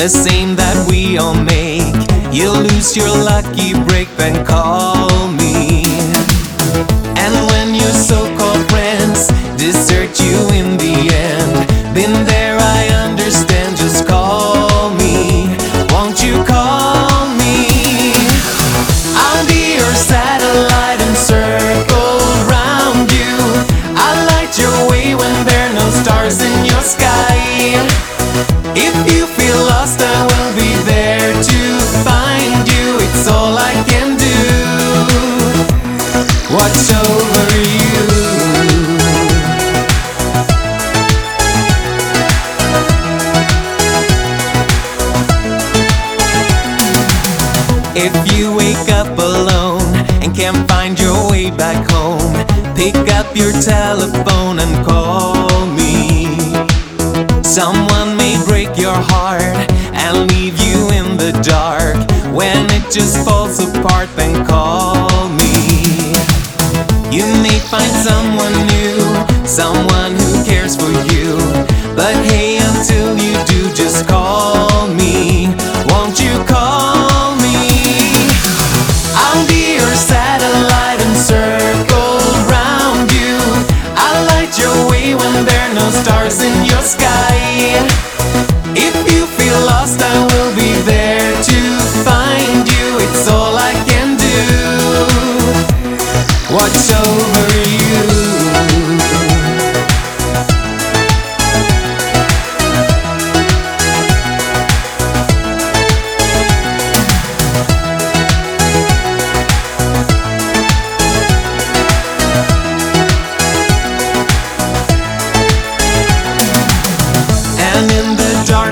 the same that we all make. You lose your lucky break, then call. If you wake up alone and can't find your way back home, pick up your telephone and call me. Someone may break your heart and leave you in the dark. When it just falls apart, then call me. You may find someone new, someone.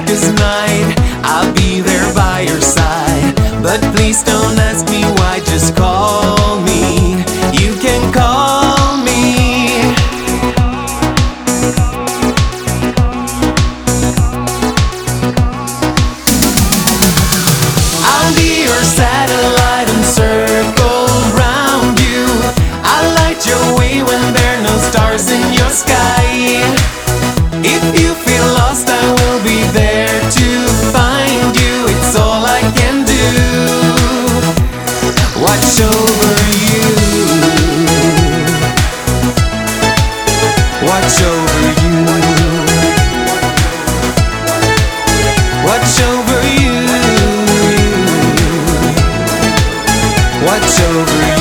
this night. I'll be there by your side. But please don't ask me why Just call me. You can call me. I'll be your satellite. what's over